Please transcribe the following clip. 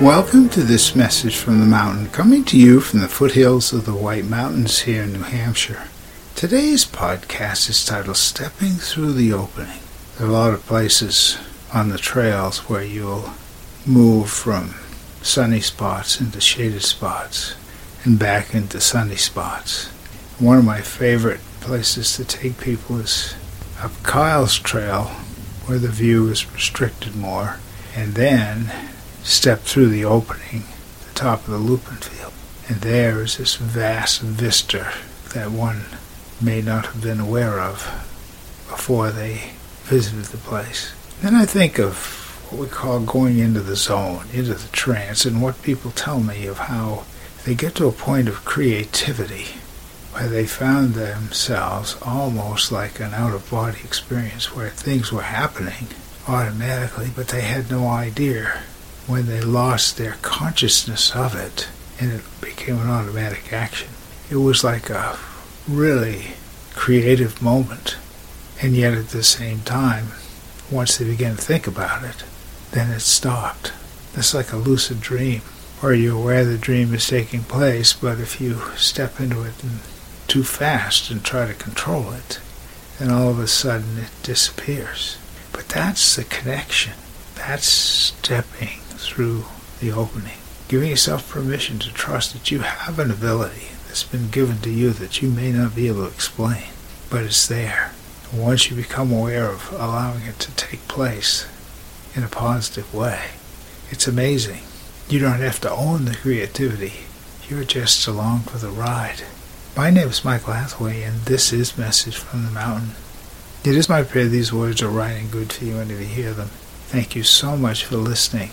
Welcome to this message from the mountain, coming to you from the foothills of the White Mountains here in New Hampshire. Today's podcast is titled Stepping Through the Opening. There are a lot of places on the trails where you'll move from sunny spots into shaded spots and back into sunny spots. One of my favorite places to take people is up Kyle's Trail, where the view is restricted more, and then step through the opening, the top of the Lupine Field, and there is this vast vista that one may not have been aware of before they visited the place. Then I think of what we call going into the zone, into the trance, and what people tell me of how they get to a point of creativity where they found themselves almost like an out-of-body experience where things were happening automatically, but they had no idea when they lost their consciousness of it and it became an automatic action. It was like a really creative moment. And yet at the same time, once they began to think about it, then it stopped. It's like a lucid dream, where you're aware the dream is taking place, but if you step into it too fast and try to control it, then all of a sudden it disappears. But that's the connection. That's stepping through the opening. Giving yourself permission to trust that you have an ability that's been given to you that you may not be able to explain, but it's there. And once you become aware of allowing it to take place in a positive way, it's amazing. You don't have to own the creativity. You're just along for the ride. My name is Michael Hathaway, and this is Message from the Mountain. It is my prayer these words are right and good for you and if you hear them. Thank you so much for listening.